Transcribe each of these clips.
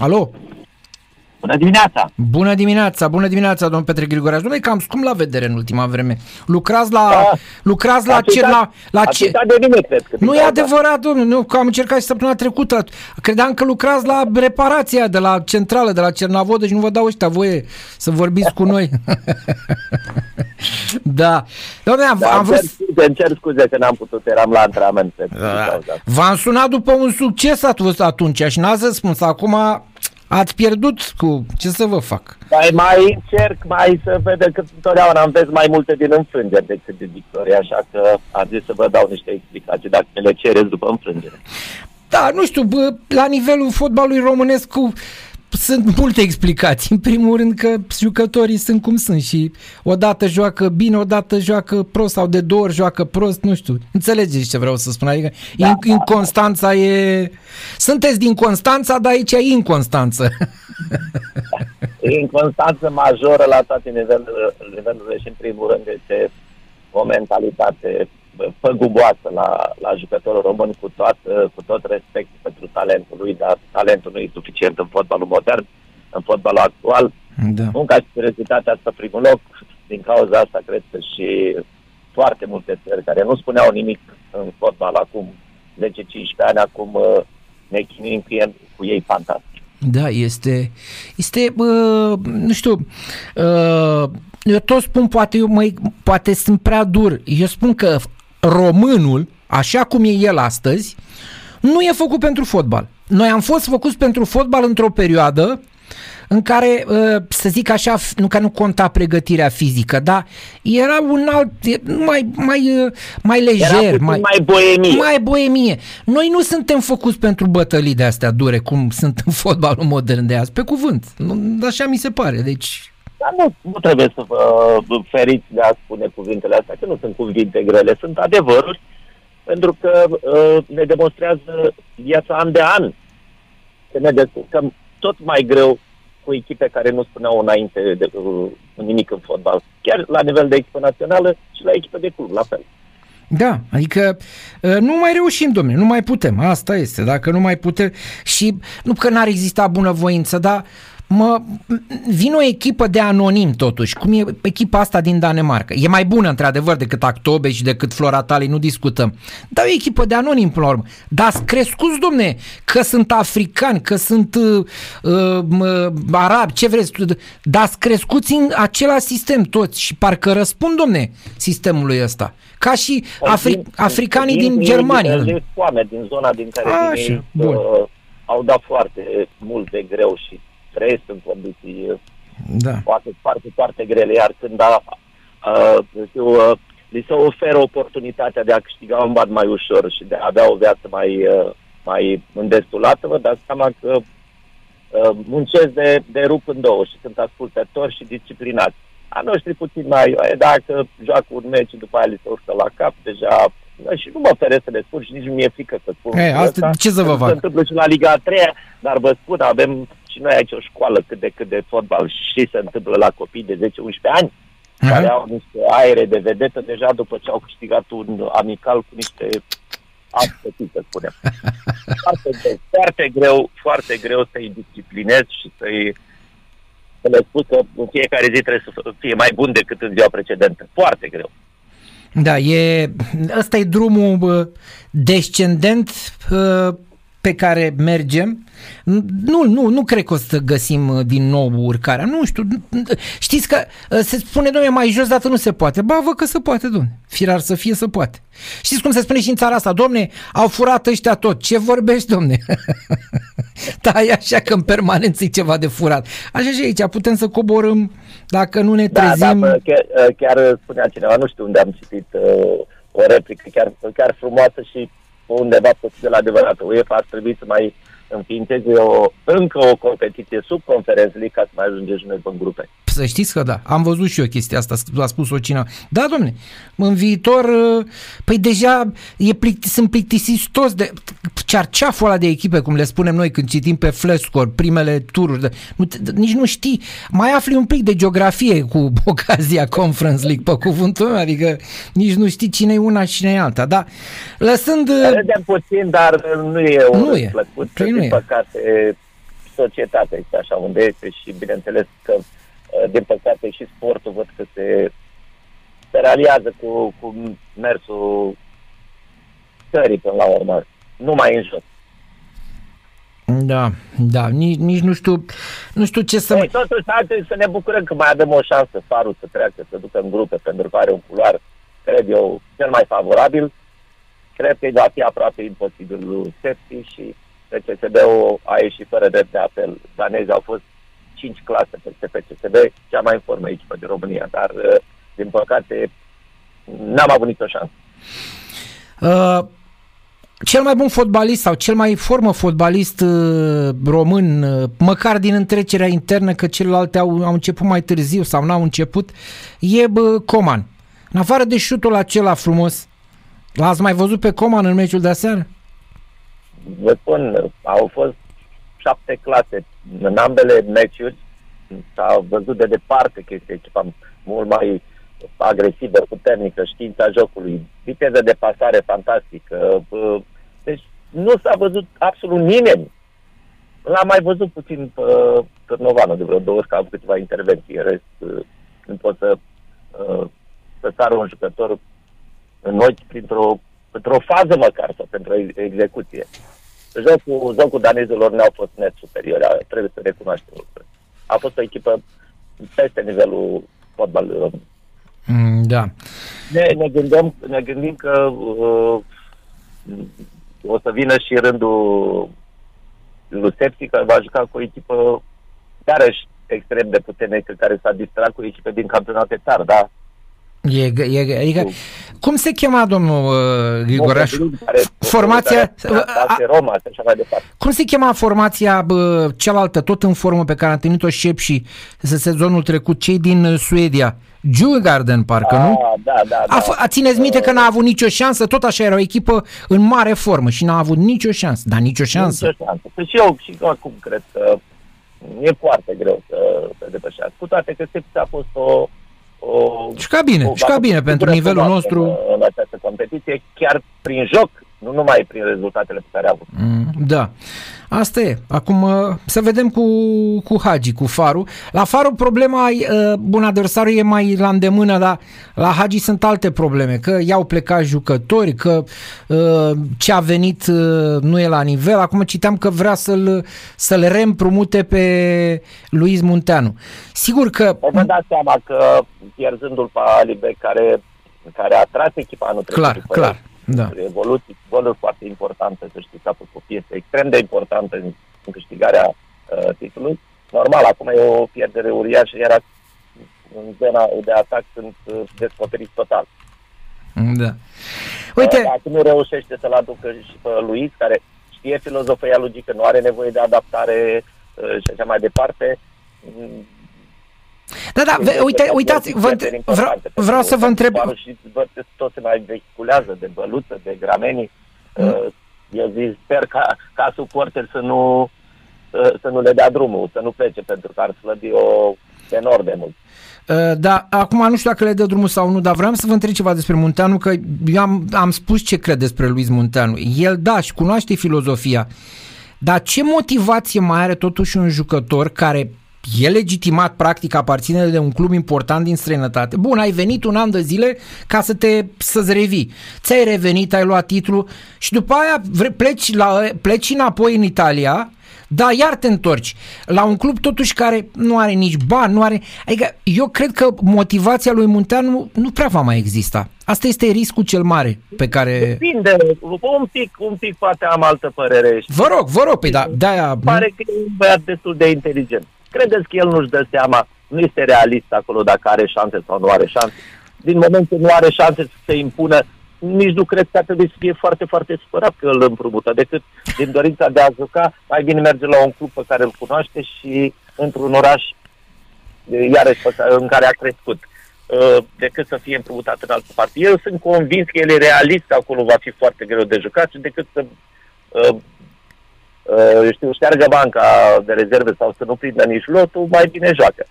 Aló. Bună dimineața! Bună dimineața, bună dimineața, domnul Petre Grigoraș. Domnule, cam scump la vedere în ultima vreme. Lucrați la... Da. Lucrați la A ce... citat- La, la a ce... citat de mine, cred că. Nu din e cauza. adevărat, domnule, nu, că am încercat și săptămâna trecută. Credeam că lucrați la reparația de la centrală, de la Cernavodă și nu vă dau ăștia voie să vorbiți cu noi. da. Domnule, am, Da, am îmi vrut... cer scuze, îmi cer scuze că n-am putut, eram la antrenament. Pe din Da. cauza asta. V-am sunat după un succes at- atunci și n-ați răspuns. Acum ați pierdut cu... Ce să vă fac? Mai, mai încerc, mai să vedem că întotdeauna am vezi mai multe din înfrângeri decât din victorie, așa că am zis să vă dau niște explicații dacă mi le cereți după înfrângere. Da, nu știu, bă, la nivelul fotbalului românesc cu, sunt multe explicații. În primul rând că jucătorii sunt cum sunt și odată joacă bine, odată joacă prost sau de două ori joacă prost, nu știu. Înțelegeți ce vreau să spun? Adică da, in, inconstanța e... Sunteți din Constanța, dar aici e inconstanță. E inconstanță majoră la toate nivelurile, nivelurile și în primul rând este o mentalitate bă, păguboasă la, la jucătorul român cu tot, cu tot respectul pentru talentul lui, dar talentul nu e suficient în fotbalul modern, în fotbalul actual. Da. Munca și seriozitatea asta primul loc, din cauza asta cred că și foarte multe țări care nu spuneau nimic în fotbal acum 10-15 ani, acum uh, ne chinuim cu ei, cu ei fantastic. Da, este, este bă, nu știu, uh, eu tot spun, poate, eu mai, poate sunt prea dur, eu spun că românul, așa cum e el astăzi, nu e făcut pentru fotbal. Noi am fost făcuți pentru fotbal într-o perioadă în care, uh, să zic așa, f- nu că nu conta pregătirea fizică, dar era un alt, e- mai, mai, uh, mai Era lejer, puțin mai, mai boemie. mai boemie. Noi nu suntem făcuți pentru bătălii de astea dure, cum sunt în fotbalul modern de azi, pe cuvânt. Nu, așa mi se pare, deci... Dar nu, nu trebuie să vă feriți de a spune cuvintele astea, că nu sunt cuvinte grele, sunt adevăruri, pentru că uh, ne demonstrează viața an de an. Că ne descurcăm tot mai greu cu echipe care nu spuneau înainte de uh, nimic în fotbal. Chiar la nivel de echipă națională și la echipă de club, la fel. Da, adică uh, nu mai reușim, domnule, nu mai putem, asta este, dacă nu mai putem și nu că n-ar exista bunăvoință, dar mă, vine o echipă de anonim totuși, cum e echipa asta din Danemarca. E mai bună, într-adevăr, decât Actobe și decât Flora Tali, nu discutăm. Dar e o echipă de anonim, până la urmă. Dar ați crescuți, domne, că sunt africani, că sunt uh, uh, arabi, ce vreți, dar ați crescuți în același sistem toți și parcă răspund, domne, sistemului ăsta. Ca și afri- africanii din Germania. Din, din foame, din zona din care Așa, vin ei, bun. uh, au dat foarte mult de greu și trăiesc în condiții uh, Da. foarte, foarte, foarte grele, iar când a, a, știu, a, li se oferă oportunitatea de a câștiga un bani mai ușor și de a avea o viață mai, a, mai îndestulată, vă dați seama că a, muncesc de, de rup în două și sunt ascultători și disciplinați. A noștri puțin mai, e, dacă joacă un meci și după aia li se urcă la cap, deja și nu mă feresc să le spun și nici nu mi-e frică să spun. Ei, asta- ce să vă Se fac? întâmplă și la Liga a treia, dar vă spun, avem și noi aici o școală cât de cât de fotbal și se întâmplă la copii de 10-11 ani, Aha. care au niște aere de vedetă deja după ce au câștigat un amical cu niște aspecte, să spunem. Foarte greu, foarte greu, foarte greu să-i disciplinezi și să-i să le spui că în fiecare zi trebuie să fie mai bun decât în ziua precedentă. Foarte greu. Da, e, ăsta e drumul bă, descendent bă, pe care mergem. Nu, nu, nu cred că o să găsim uh, din nou urcarea. Nu știu. Știți că uh, se spune, domnule, mai jos dată nu se poate. Ba, vă că se poate, domnule. Firar să fie, să poate. Știți cum se spune și în țara asta? Domne, au furat ăștia tot. Ce vorbești, domne? da, e așa că în permanență e ceva de furat. Așa și aici, putem să coborâm dacă nu ne Da, trezim. da, bă, chiar, chiar spunea cineva, nu știu unde am citit uh, o replică chiar, chiar frumoasă și undeva posibil adevărată. UEFA ar trebui să mai înființeze o, încă o competiție sub Conference League ca să mai ajungem și noi pe grupe. Să știți că da, am văzut și eu chestia asta, a spus-o cineva. Da, domne, în viitor, uh, păi deja e plicti, sunt plictisiți toți de cearceaful ăla de echipe, cum le spunem noi când citim pe Flashscore, primele tururi. De, nu, te- nici nu știi, mai afli un pic de geografie cu ocazia Conference League, pe cuvântul meu, adică nici nu știi cine e una și cine e alta. Da, lăsând... uh, Râdem puțin, dar nu e un Nu râs e. plăcut. Păi Din nu e. păcate, societatea este așa unde este și bineînțeles că uh, din păcate și sportul văd că se, se realiază cu, cu mersul țării până la urmă, numai în jos. Da, da, nici, nici nu știu, nu știu ce să... Ei, totuși, haideți să ne bucurăm că mai avem o șansă farul să treacă, să ducă în grupe, pentru că are un culoar, cred eu, cel mai favorabil. Cred că va fi aproape imposibil lui Sepsi și PCSB-ul a ieșit fără drept de apel. Danezii au fost 5 clase peste PCSB, cea mai în formă echipă din România, dar, uh, din păcate, n-am avut nicio șansă. Uh, cel mai bun fotbalist sau cel mai formă fotbalist uh, român, uh, măcar din întrecerea internă, că celelalte au, au început mai târziu sau n-au început, e bă, Coman. În afară de șutul acela frumos, l-ați mai văzut pe Coman în meciul de aseară? Vă spun, au fost șapte clase în ambele meciuri. S-a văzut de departe că este echipa mult mai agresivă, puternică, știința jocului, viteză de pasare fantastică. Deci nu s-a văzut absolut nimeni. L-am mai văzut puțin pe Târnovanul de vreo două ori, că am câteva intervenții. În rest, nu pot să, să sară un jucător în ochi printr-o, printr-o fază măcar sau pentru execuție. Jocul, jocul danezilor ne-au fost net superior, trebuie să recunoaștem A fost o echipă peste nivelul fotbalului român. Mm, da. Ne, ne, gândim, ne gândim că uh, o să vină și rândul lui Sepsi, care va juca cu o echipă iarăși extrem de puternică, care s-a distrat cu echipe din campionate țară, da? E, e, adică, cum se chema domnul uh, Grigoraș? Formația... Roma, așa mai departe. Cum se chema formația bă, cealaltă, tot în formă pe care a întâlnit-o Șep și sezonul trecut, cei din Suedia? Djurgarden, parcă, a, nu? Da, da, da. A, f- a țineți minte că n-a avut nicio șansă, tot așa era o echipă în mare formă și n-a avut nicio șansă, dar nicio șansă. Nicio șansă. Păi și eu, și eu acum cred că e foarte greu să se depășească. Cu toate că Sepsi a fost o o, și ca bine, o, și ca bine pentru nivelul nostru. În, în această competiție, chiar prin joc, nu numai prin rezultatele pe care a avut. Mm, da. Asta e. Acum uh, să vedem cu, cu Hagi, cu Faru. La Faru problema, uh, bun, adversarul e mai la îndemână, dar la Hagi sunt alte probleme, că i-au plecat jucători, că uh, ce a venit nu e la nivel. Acum citeam că vrea să-l, să-l reîmprumute pe Luis Munteanu. Sigur că... Vă dați seama că pierzându-l pe Alibe, care, care a tras echipa anul trecut. Clar, clar. Da. Evoluții, goluri foarte importante, să știți, a fost o piesă extrem de importantă în, în câștigarea uh, titlului. Normal, acum e o pierdere uriașă, iar în zona de atac sunt uh, descoperiți total. Da. Uite... Uh, dacă nu reușește să-l aducă și pe Luis, care știe filozofia logică, nu are nevoie de adaptare uh, și așa mai departe, da, da, uite, uitați, vă, vreau, vreau să vă întreb... Și văd că tot se mai vehiculează de băluță, de gramenii. Mm. Eu zic, sper ca, ca suporter să nu, uh, să nu le dea drumul, să nu plece, pentru că ar slăbi-o enorm de mult. Uh, da, acum nu știu dacă le dă drumul sau nu, dar vreau să vă întreb ceva despre Munteanu, că eu am, am spus ce cred despre Luis Munteanu. El, da, și cunoaște filozofia, dar ce motivație mai are totuși un jucător care e legitimat, practic, aparține de un club important din străinătate. Bun, ai venit un an de zile ca să te, să-ți revii. Ți-ai revenit, ai luat titlul și după aia pleci, la, pleci înapoi în Italia, da, iar te întorci la un club totuși care nu are nici bani, nu are... Adică eu cred că motivația lui Munteanu nu prea va mai exista. Asta este riscul cel mare pe care... Depinde, un pic, un pic poate am altă părere. Vă rog, vă rog, pe da, de-aia... Pare că e un băiat destul de inteligent. Credeți că el nu-și dă seama, nu este realist acolo dacă are șanse sau nu are șanse. Din moment ce nu are șanse să se impună, nici nu cred că ar trebui să fie foarte, foarte supărat că îl împrumută, decât din dorința de a juca, mai bine merge la un club pe care îl cunoaște și într-un oraș, iarăși, în care a crescut decât să fie împrumutat în altă parte. Eu sunt convins că el e realist, că acolo va fi foarte greu de jucat și decât să uh, știu, șteargă banca de rezerve sau să nu prindă nici lotul, mai bine joacă.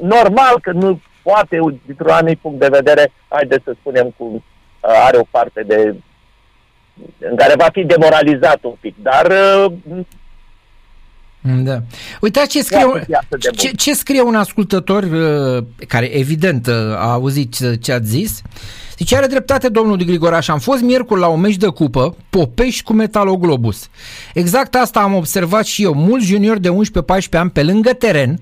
Normal că nu poate, dintr-un anumit punct de vedere, haideți să spunem cum uh, are o parte de în care va fi demoralizat un pic, dar uh, Da. Uitați ce scrie, un, ce, ce scrie un ascultător uh, care evident uh, a auzit ce ați zis. Zice, are dreptate domnul de Grigoraș, am fost miercuri la un meci de cupă, Popești cu Metaloglobus. Exact asta am observat și eu, mulți juniori de 11-14 ani pe lângă teren,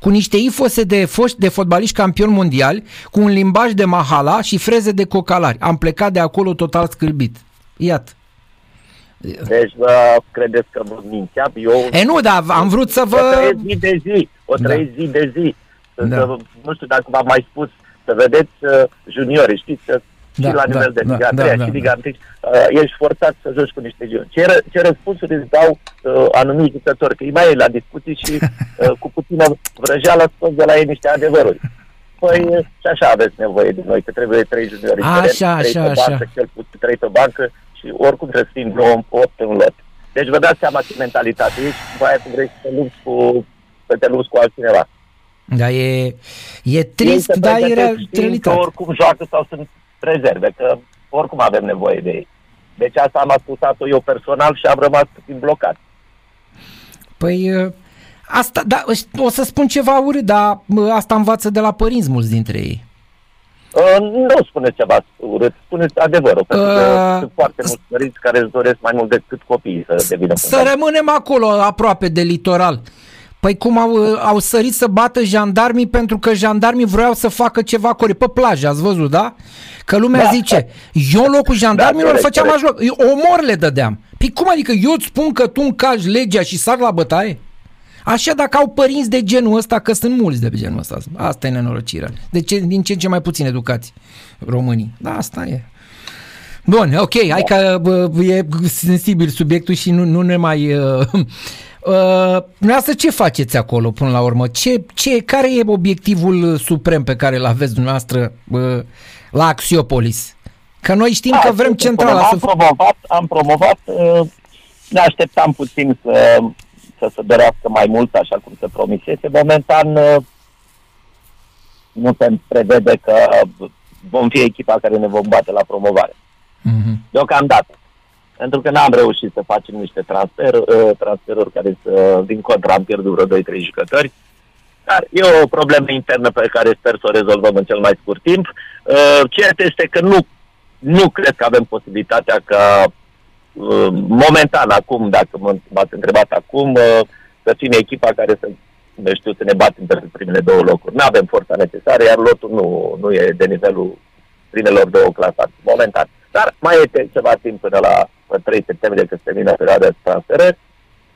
cu niște ifose de foști de fotbaliști campioni mondiali, cu un limbaj de mahala și freze de cocalari. Am plecat de acolo total scârbit. Iată. Deci vă credeți că vă mințeam? Eu e nu, dar am vrut să vă... O trăiesc zi de zi, o da. trăiesc da. zi de zi. Da. Să, nu știu dacă v-am mai spus, să vedeți uh, juniori, știți că da, și la da, nivel de Liga da, 3 da, și Liga da. 1, uh, ești forțat să joci cu niște juniori. Ce, ce răspunsuri îți dau uh, anumiți jucători, că îi mai e la discuții și uh, cu puțină vrăjeală scoți de la ei niște adevăruri. Păi și așa aveți nevoie de noi, că trebuie trei juniori. Așa, trei așa, pe bancă, așa. Cel puțin trei pe bancă și oricum trebuie să fim 9, 8 în lot. Deci vă dați seama ce mentalitate ești, după aia tu vrei să te lupți cu, să te lupți cu altcineva. Da, e, e trist, dar e realitate. oricum joacă sau sunt rezerve, că oricum avem nevoie de ei. Deci asta am ascultat-o eu personal și am rămas puțin blocat. Păi, ă, asta, da, o să spun ceva urât, dar asta învață de la părinți mulți dintre ei. Uh, nu spuneți ceva urât, spuneți adevărul, pentru că uh, sunt foarte mulți părinți care îți doresc mai mult decât copiii să devină Să rămânem acolo, aproape de litoral. Păi cum au, au sărit să bată jandarmii pentru că jandarmii vreau să facă ceva corect. Pe plajă, ați văzut, da? Că lumea da. zice, eu în locul jandarmilor da, făceam aș loc. Eu omor le dădeam. Păi cum adică eu îți spun că tu încalci legea și sar la bătaie? Așa dacă au părinți de genul ăsta, că sunt mulți de genul ăsta. Asta e nenorocirea. De ce, din ce în ce mai puțin educați românii. Da, asta e. Bun, ok, hai că bă, e sensibil subiectul și nu, nu ne mai... Uh, uh, ce faceți acolo până la urmă? Ce, ce, care e obiectivul suprem pe care îl aveți dumneavoastră uh, la Axiopolis? Că noi știm da, că vrem centrala am să... Promovat, am promovat, uh, ne așteptam puțin să să se dorească mai mult, așa cum se promisese. Momentan uh, nu se prevede că vom fi echipa care ne vom bate la promovare. Mm-hmm. Deocamdată. Pentru că n-am reușit să facem niște transfer, uh, transferuri care să, din contra, am pierdut vreo 2-3 jucători. Dar e o problemă internă pe care sper să o rezolvăm în cel mai scurt timp. Uh, ceea ce este că nu, nu cred că avem posibilitatea ca Uh, momentan acum, dacă mă, m-ați întrebat acum, uh, să fim echipa care să, nu știu, să ne batem pentru primele două locuri. Nu avem forța necesară, iar lotul nu, nu e de nivelul primelor două clasate, momentan. Dar mai e ceva timp până la 3 septembrie, când se termină perioada de transferări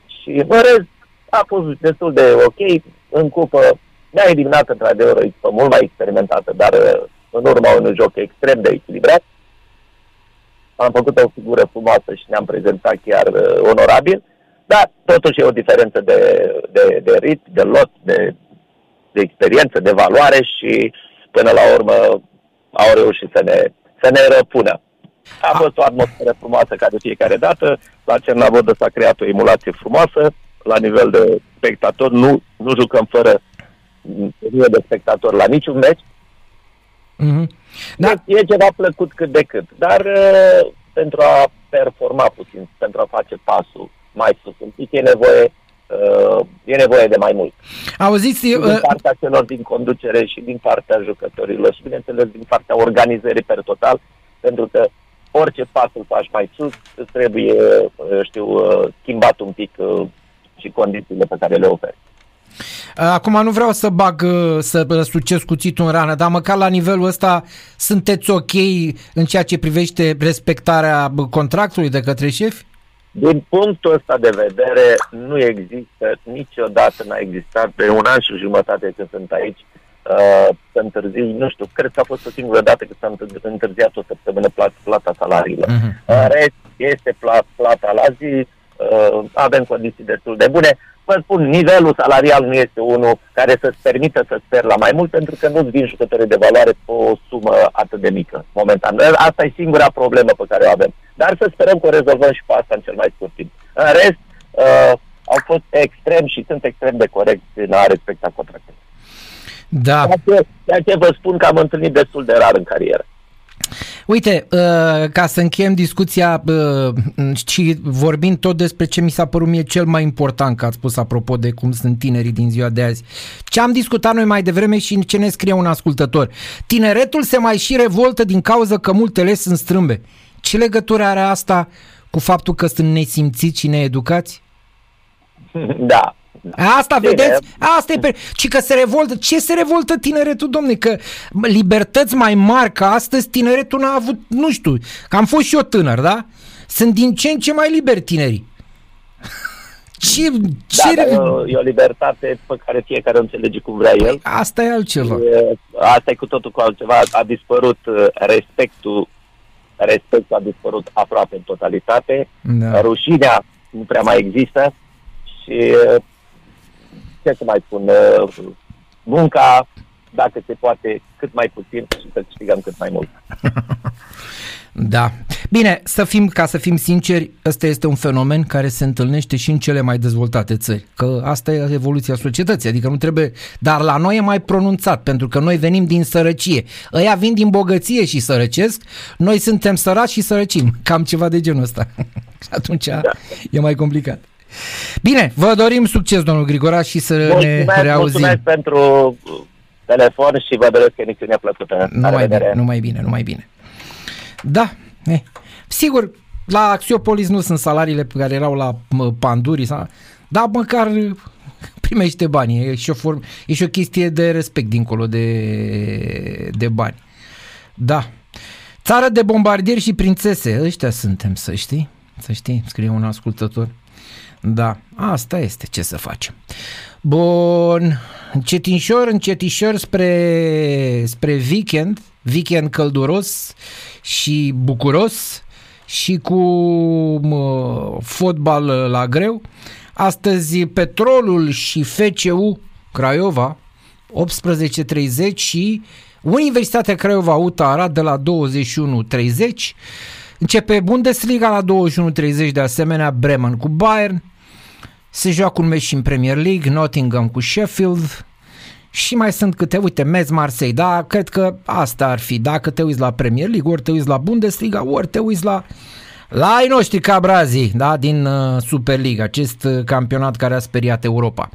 și în rest a fost destul de ok. În cupă ne-a eliminat într-adevăr o echipă mult mai experimentată, dar uh, în urma unui joc extrem de echilibrat am făcut o figură frumoasă și ne-am prezentat chiar uh, onorabil, dar totuși e o diferență de, de, de rit, de lot, de, de experiență, de valoare și până la urmă au reușit să ne, să ne răpună. A fost o atmosferă frumoasă ca de fiecare dată, la Cernavodă s-a creat o emulație frumoasă, la nivel de spectator, nu, nu jucăm fără de spectator la niciun meci, Mm-hmm. Da. E, e ceva plăcut cât de cât, dar uh, pentru a performa puțin, pentru a face pasul mai sus un pic, e nevoie uh, e nevoie de mai mult. Auziți, din uh... partea celor din conducere și din partea jucătorilor și, bineînțeles, din partea organizării per total, pentru că orice pas îl faci mai sus, îți trebuie, uh, știu, uh, schimbat un pic și condițiile pe care le oferi. Acum nu vreau să bag, uh, să răsucesc cuțitul în rană, dar măcar la nivelul ăsta sunteți ok în ceea ce privește respectarea contractului de către șefi? Din punctul ăsta de vedere, nu există, niciodată n-a existat, de un an și jumătate când sunt aici, uh, să întârzi, nu știu, cred că a fost o singură dată când s-a întârziat o săptămână plata, plata salariilor. Uh-huh. În rest, este plata la zi, uh, avem condiții destul de bune vă spun, nivelul salarial nu este unul care să-ți permită să sper la mai mult, pentru că nu-ți vin jucători de valoare pe o sumă atât de mică, momentan. Asta e singura problemă pe care o avem. Dar să sperăm că o rezolvăm și pe asta în cel mai scurt timp. În rest, uh, au fost extrem și sunt extrem de corecți în a respecta contractele. Da. Ceea ce, ceea ce vă spun că am întâlnit destul de rar în carieră. Uite, uh, ca să încheiem discuția uh, și vorbind tot despre ce mi s-a părut mie cel mai important, că ați spus apropo de cum sunt tinerii din ziua de azi. Ce am discutat noi mai devreme și ce ne scrie un ascultător. Tineretul se mai și revoltă din cauza că multele sunt strâmbe. Ce legătură are asta cu faptul că sunt nesimțiți și needucați? Da, Asta Bine. vedeți? Asta e pe... Ci că se revoltă. Ce se revoltă tineretul, domne? Că libertăți mai mari ca astăzi tineretul n-a avut, nu știu, că am fost și eu tânăr, da? Sunt din ce în ce mai liberi tinerii. Ce, ce... Da, e, o, e o libertate pe care fiecare o înțelege cum vrea el. Păi asta e altceva. E, asta e cu totul cu altceva. A dispărut uh, respectul, respectul a dispărut aproape în totalitate. Da. Rușinea nu prea mai există și uh, ce să mai spun, uh, munca, dacă se poate, cât mai puțin și să câștigăm cât mai mult. Da. Bine, să fim, ca să fim sinceri, ăsta este un fenomen care se întâlnește și în cele mai dezvoltate țări. Că asta e evoluția societății, adică nu trebuie... Dar la noi e mai pronunțat, pentru că noi venim din sărăcie. Ăia vin din bogăție și sărăcesc, noi suntem săraci și sărăcim. Cam ceva de genul ăsta. atunci da. e mai complicat. Bine, vă dorim succes, domnul Grigoraș, și să mulțumesc, ne reauzim. Mulțumesc pentru telefon și vă doresc emisiunea plăcută. Numai bine, numai bine, numai bine. Da, eh. sigur, la Axiopolis nu sunt salariile pe care erau la Panduri, sau, dar măcar primește bani. E și, o form, e și o chestie de respect dincolo de, de bani. Da. Țară de bombardieri și prințese, ăștia suntem, să știi. Să știi, scrie un ascultător. Da, asta este, ce să facem. Bun, încetișor, încetișor spre, spre weekend, weekend călduros și bucuros și cu mă, fotbal la greu. Astăzi Petrolul și FCU Craiova 18.30 și Universitatea Craiova UTA Arad de la 21.30 Începe Bundesliga la 21.30 de asemenea Bremen cu Bayern. Se joacă un meci și în Premier League, Nottingham cu Sheffield. Și mai sunt câte, uite, Metz Marseille, da, cred că asta ar fi, dacă te uiți la Premier League, ori te uiți la Bundesliga, ori te uiți la la ai noștri ca brazii, da, din uh, Superliga, acest uh, campionat care a speriat Europa.